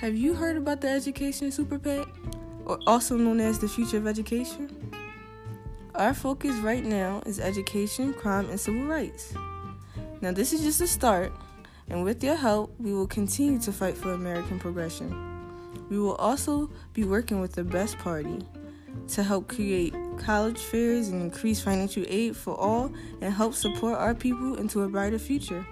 Have you heard about the Education Super PAC, or also known as the Future of Education? Our focus right now is education, crime, and civil rights. Now, this is just a start, and with your help, we will continue to fight for American progression. We will also be working with the Best Party to help create college fairs and increase financial aid for all and help support our people into a brighter future.